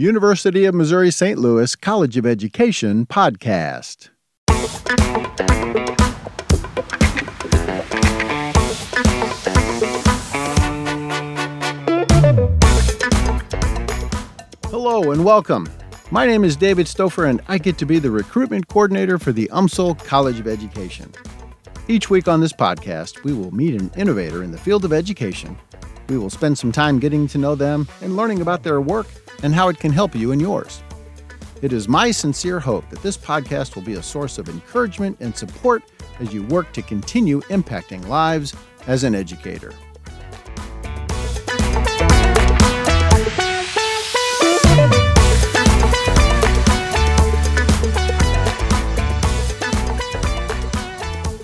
University of Missouri St. Louis College of Education podcast. Hello and welcome. My name is David Stouffer, and I get to be the recruitment coordinator for the UMSL College of Education. Each week on this podcast, we will meet an innovator in the field of education. We will spend some time getting to know them and learning about their work and how it can help you and yours. It is my sincere hope that this podcast will be a source of encouragement and support as you work to continue impacting lives as an educator.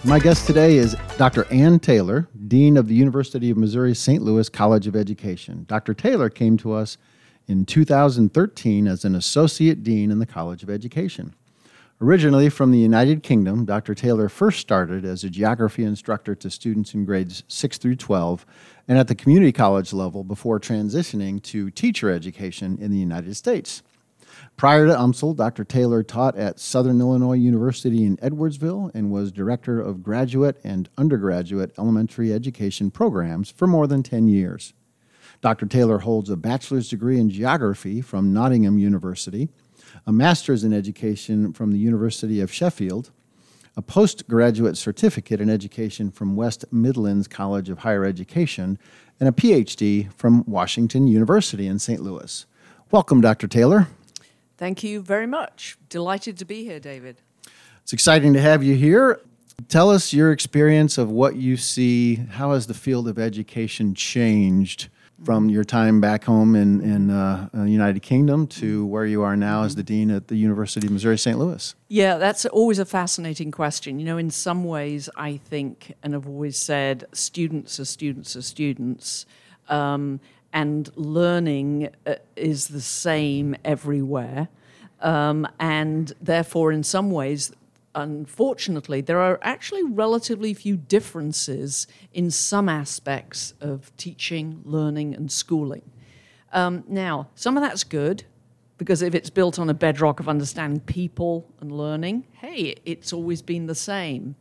My guest today is Dr. Ann Taylor, Dean of the University of Missouri St. Louis College of Education. Dr. Taylor came to us in 2013 as an Associate Dean in the College of Education. Originally from the United Kingdom, Dr. Taylor first started as a geography instructor to students in grades 6 through 12 and at the community college level before transitioning to teacher education in the United States. Prior to UMSL, Dr. Taylor taught at Southern Illinois University in Edwardsville and was director of graduate and undergraduate elementary education programs for more than 10 years. Dr. Taylor holds a bachelor's degree in geography from Nottingham University, a master's in education from the University of Sheffield, a postgraduate certificate in education from West Midlands College of Higher Education, and a PhD from Washington University in St. Louis. Welcome, Dr. Taylor. Thank you very much. Delighted to be here, David. It's exciting to have you here. Tell us your experience of what you see. How has the field of education changed from your time back home in, in uh, uh, United Kingdom to where you are now as the dean at the University of Missouri St. Louis? Yeah, that's always a fascinating question. You know, in some ways, I think, and I've always said, students are students are students. Um, and learning uh, is the same everywhere. Um, and therefore, in some ways, unfortunately, there are actually relatively few differences in some aspects of teaching, learning, and schooling. Um, now, some of that's good because if it's built on a bedrock of understanding people and learning, hey, it's always been the same.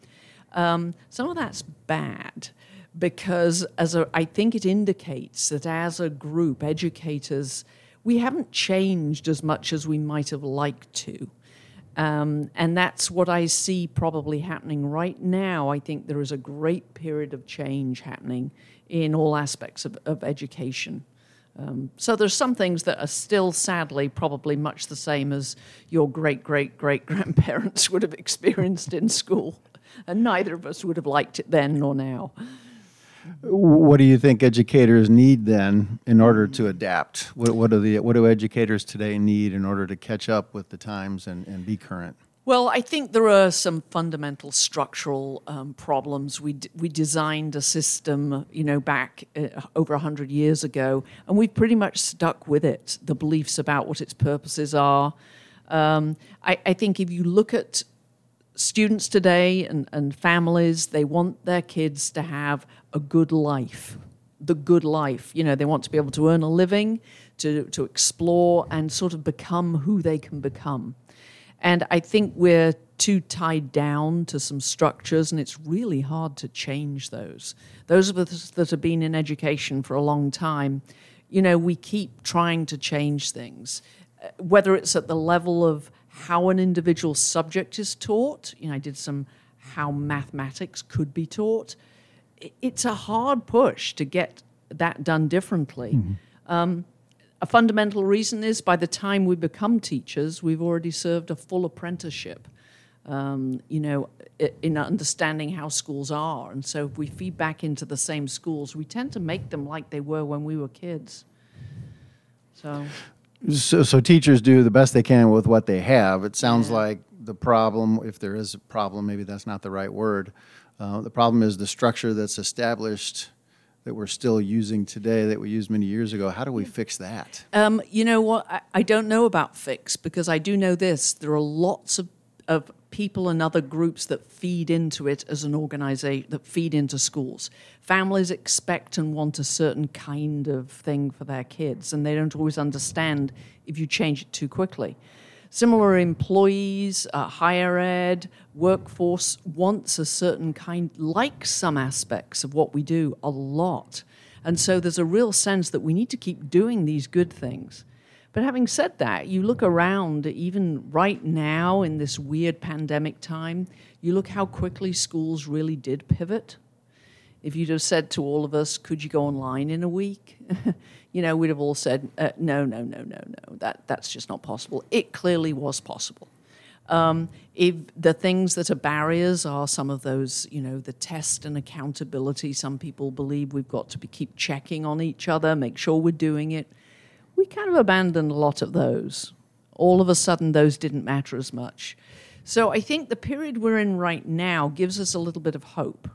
Um, some of that's bad because as a, I think it indicates that as a group, educators, we haven't changed as much as we might have liked to. Um, and that's what I see probably happening right now. I think there is a great period of change happening in all aspects of, of education. Um, so there's some things that are still sadly probably much the same as your great great great grandparents would have experienced in school, and neither of us would have liked it then nor now. What do you think educators need then in order to adapt? What, what, do the what do educators today need in order to catch up with the times and, and be current? Well, I think there are some fundamental structural um, problems. We d- we designed a system, you know, back uh, over hundred years ago, and we've pretty much stuck with it. The beliefs about what its purposes are. Um, I, I think if you look at students today and, and families, they want their kids to have a good life. The good life. You know, they want to be able to earn a living, to, to explore, and sort of become who they can become. And I think we're too tied down to some structures, and it's really hard to change those. Those of us that have been in education for a long time, you know, we keep trying to change things, uh, whether it's at the level of how an individual subject is taught. You know, I did some how mathematics could be taught. It's a hard push to get that done differently. Mm-hmm. Um, a fundamental reason is by the time we become teachers, we've already served a full apprenticeship. Um, you know, in understanding how schools are. And so if we feed back into the same schools, we tend to make them like they were when we were kids. So so, so teachers do the best they can with what they have. It sounds like the problem, if there is a problem, maybe that's not the right word. Uh, the problem is the structure that's established that we're still using today that we used many years ago. How do we fix that? Um, you know what? I, I, don't know about fix because I do know this. There are lots of, of people and other groups that feed into it as an organization, that feed into schools. Families expect and want a certain kind of thing for their kids, and they don't always understand if you change it too quickly. Similar employees, uh, higher ed, workforce wants a certain kind, like some aspects of what we do a lot. And so there's a real sense that we need to keep doing these good things. But having said that, you look around, even right now in this weird pandemic time, you look how quickly schools really did pivot. If you'd have said to all of us, could you go online in a week? you know, we'd have all said, uh, no, no, no, no, no, that, that's just not possible. It clearly was possible. Um, if the things that are barriers are some of those, you know, the test and accountability. Some people believe we've got to be, keep checking on each other, make sure we're doing it we kind of abandoned a lot of those. All of a sudden, those didn't matter as much. So I think the period we're in right now gives us a little bit of hope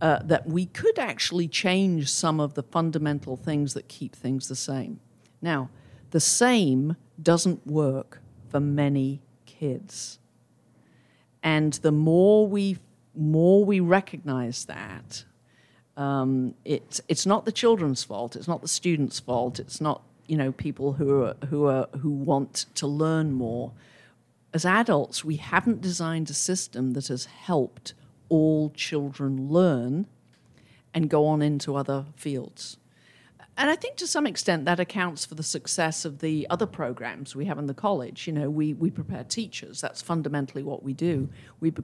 uh, that we could actually change some of the fundamental things that keep things the same. Now, the same doesn't work for many kids. And the more we more we recognize that, um, it's it's not the children's fault. It's not the students' fault. It's not you know people who are who are who want to learn more. As adults, we haven't designed a system that has helped all children learn and go on into other fields. And I think to some extent that accounts for the success of the other programs we have in the college. You know, we, we prepare teachers. That's fundamentally what we do. We be-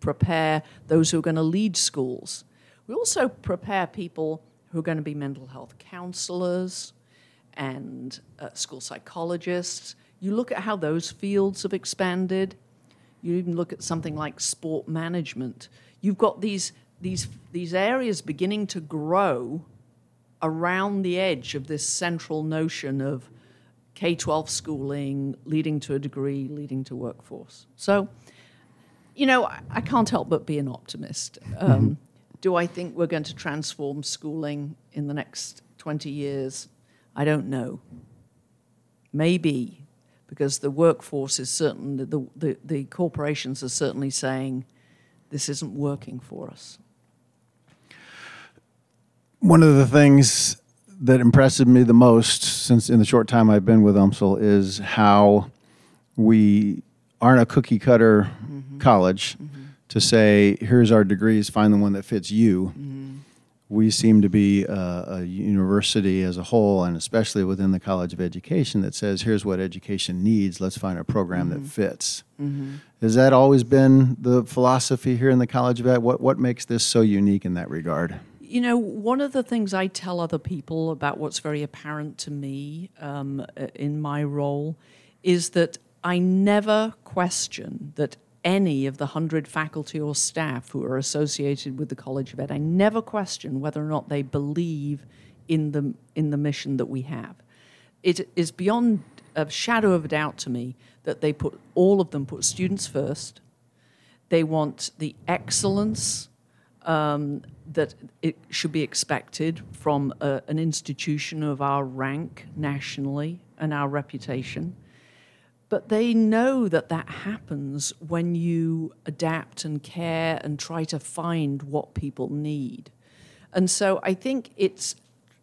prepare those who are going to lead schools. We also prepare people who are going to be mental health counselors, and uh, school psychologists. You look at how those fields have expanded. You even look at something like sport management. You've got these, these, these areas beginning to grow around the edge of this central notion of K 12 schooling leading to a degree, leading to workforce. So, you know, I, I can't help but be an optimist. Um, mm-hmm. Do I think we're going to transform schooling in the next 20 years? I don't know. Maybe, because the workforce is certain, the, the, the corporations are certainly saying this isn't working for us. One of the things that impresses me the most since in the short time I've been with UMSL is how we aren't a cookie cutter mm-hmm. college mm-hmm. to say, here's our degrees, find the one that fits you. Mm-hmm we seem to be a, a, university as a whole, and especially within the College of Education, that says, here's what education needs, let's find a program mm-hmm. that fits. Mm-hmm. Has that always been the philosophy here in the College of Ed? What, what makes this so unique in that regard? You know, one of the things I tell other people about what's very apparent to me um, in my role is that I never question that any of the hundred faculty or staff who are associated with the College of Ed. I never question whether or not they believe in the in the mission that we have. It is beyond a shadow of a doubt to me that they put all of them put students first. They want the excellence um, that it should be expected from a, an institution of our rank nationally and our reputation. But they know that that happens when you adapt and care and try to find what people need. And so I think it's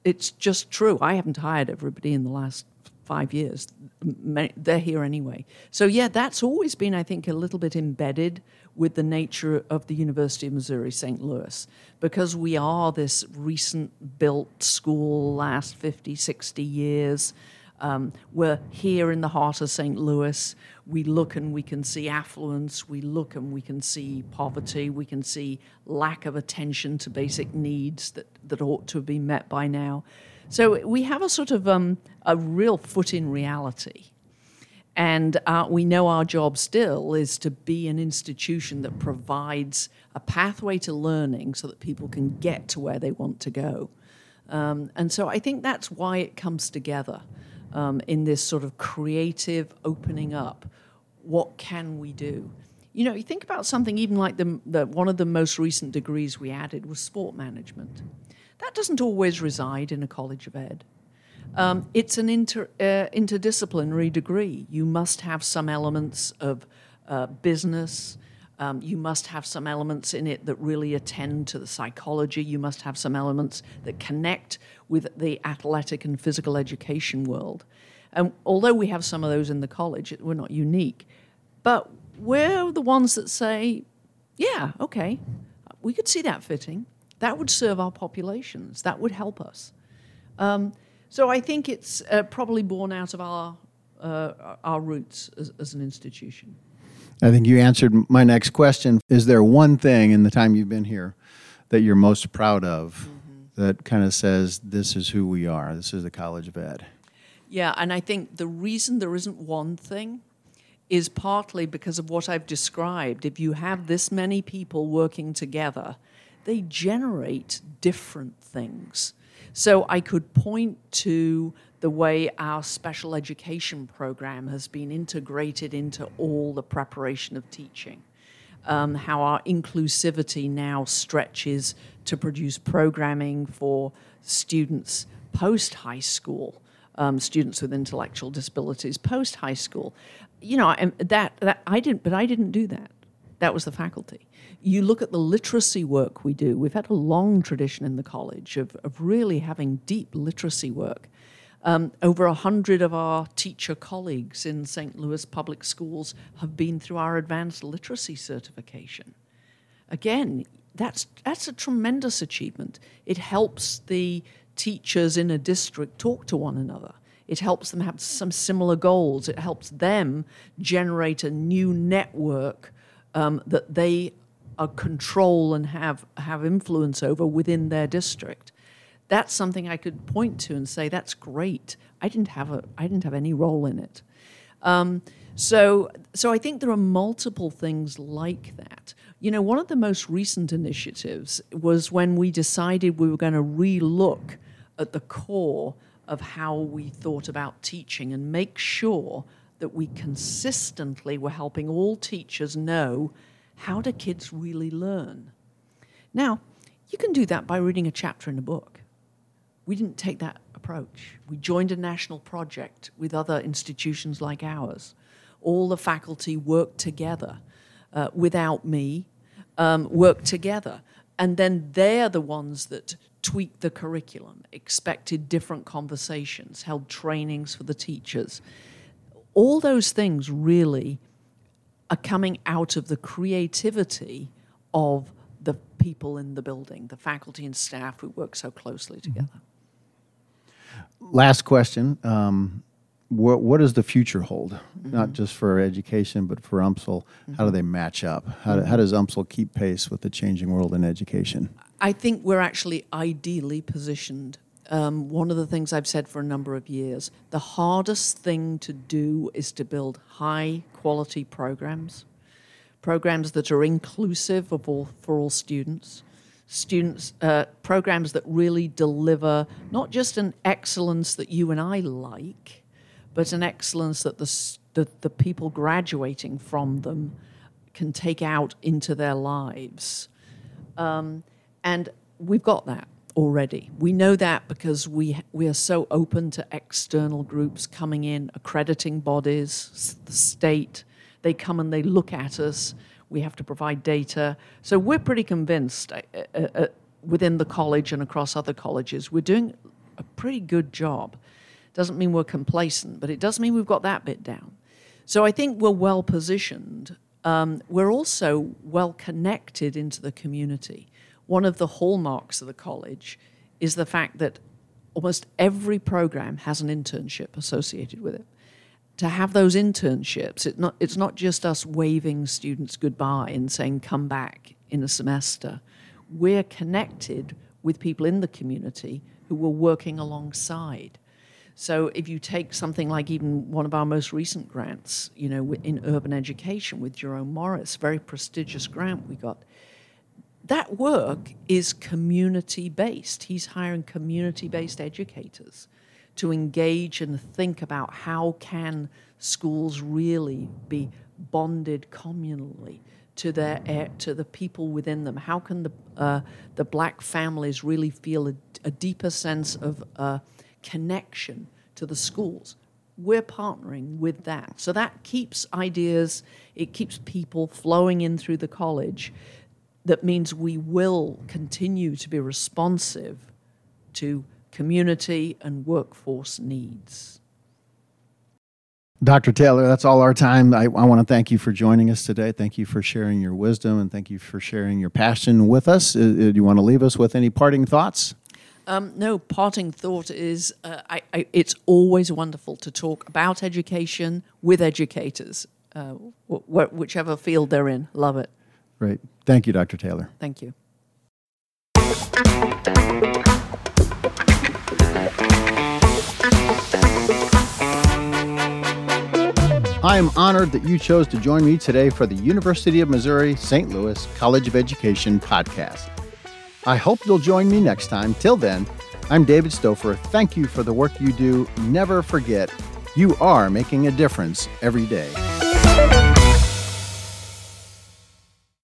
it's just true. I haven't hired everybody in the last five years. They're here anyway. So yeah, that's always been, I think, a little bit embedded with the nature of the University of Missouri St. Louis because we are this recent built school last 50, 60 years. Um, we're here in the heart of St. Louis. We look and we can see affluence. We look and we can see poverty. We can see lack of attention to basic needs that, that ought to have been met by now. So we have a sort of um, a real foot in reality. And uh, we know our job still is to be an institution that provides a pathway to learning so that people can get to where they want to go. Um, and so I think that's why it comes together um, in this sort of creative opening up. What can we do? You know, you think about something even like the, the one of the most recent degrees we added was sport management. That doesn't always reside in a college of ed. Um, it's an inter, uh, interdisciplinary degree. You must have some elements of uh, business. Um, you must have some elements in it that really attend to the psychology. You must have some elements that connect with the athletic and physical education world. And although we have some of those in the college, we're not unique. But we're the ones that say, yeah, okay, we could see that fitting. That would serve our populations. That would help us. Um, so I think it's uh, probably born out of our uh, our roots as, as, an institution. I think you answered my next question. Is there one thing in the time you've been here that you're most proud of mm-hmm. that kind of says this is who we are? This is the College of Ed. Yeah, and I think the reason there isn't one thing is partly because of what I've described. If you have this many people working together, they generate different things. So I could point to the way our special education program has been integrated into all the preparation of teaching. Um, how our inclusivity now stretches to produce programming for students post high school, um, students with intellectual disabilities post high school. You know, that, that I didn't, but I didn't do that. That was the faculty. You look at the literacy work we do. We've had a long tradition in the college of, of really having deep literacy work. Um, over a hundred of our teacher colleagues in St. Louis public schools have been through our advanced literacy certification. Again, that's that's a tremendous achievement. It helps the teachers in a district talk to one another. It helps them have some similar goals. It helps them generate a new network um, that they uh, control and have have influence over within their district that's something I could point to and say, that's great. I didn't have, a, I didn't have any role in it. Um, so, so I think there are multiple things like that. You know, one of the most recent initiatives was when we decided we were going to relook at the core of how we thought about teaching and make sure that we consistently were helping all teachers know how do kids really learn. Now, you can do that by reading a chapter in a book. We didn't take that approach. We joined a national project with other institutions like ours. All the faculty worked together uh, without me, um, worked together. And then they're the ones that tweaked the curriculum, expected different conversations, held trainings for the teachers. All those things really are coming out of the creativity of the people in the building, the faculty and staff who work so closely together. Mm-hmm last question. Um, what, what does the future hold? Mm-hmm. Not just for education, but for UMSL. Mm-hmm. How do they match up? How, do, how does UMSL keep pace with the changing world in education? I think we're actually ideally positioned. Um, one of the things I've said for a number of years the hardest thing to do is to build high quality programs, programs that are inclusive of all, for all students students uh, programs that really deliver not just an excellence that you and I like, but an excellence that the, the, the people graduating from them can take out into their lives. Um, and we've got that already. We know that because we we are so open to external groups coming in, accrediting bodies, the state. They come and they look at us we have to provide data. So we're pretty convinced uh, uh, uh, within the college and across other colleges, we're doing a pretty good job. Doesn't mean we're complacent, but it does mean we've got that bit down. So I think we're well positioned. Um, we're also well connected into the community. One of the hallmarks of the college is the fact that almost every program has an internship associated with it to have those internships, it not, it's not just us waving students goodbye and saying, come back in a semester. We're connected with people in the community who we're working alongside. So if you take something like even one of our most recent grants, you know, in urban education with Jerome Morris, very prestigious grant we got, that work is community based. He's hiring community based educators to engage and think about how can schools really be bonded communally to their to the people within them. How can the uh, the black families really feel a, a deeper sense of uh, connection to the schools? we're partnering with that. So that keeps ideas, it keeps people flowing in through the college. That means we will continue to be responsive to community and workforce needs. Dr. Taylor, that's all our time. I, I want to thank you for joining us today. Thank you for sharing your wisdom and thank you for sharing your passion with us. Uh, do you want to leave us with any parting thoughts? Um, no, parting thought is uh, I, I, it's always wonderful to talk about education with educators, uh, wh- whichever field they're in. Love it. Great. Thank you, Dr. Taylor. Thank you. I am honored that you chose to join me today for the University of Missouri St. Louis College of Education podcast. I hope you'll join me next time. Till then, I'm David Stouffer. Thank you for the work you do. Never forget, you are making a difference every day.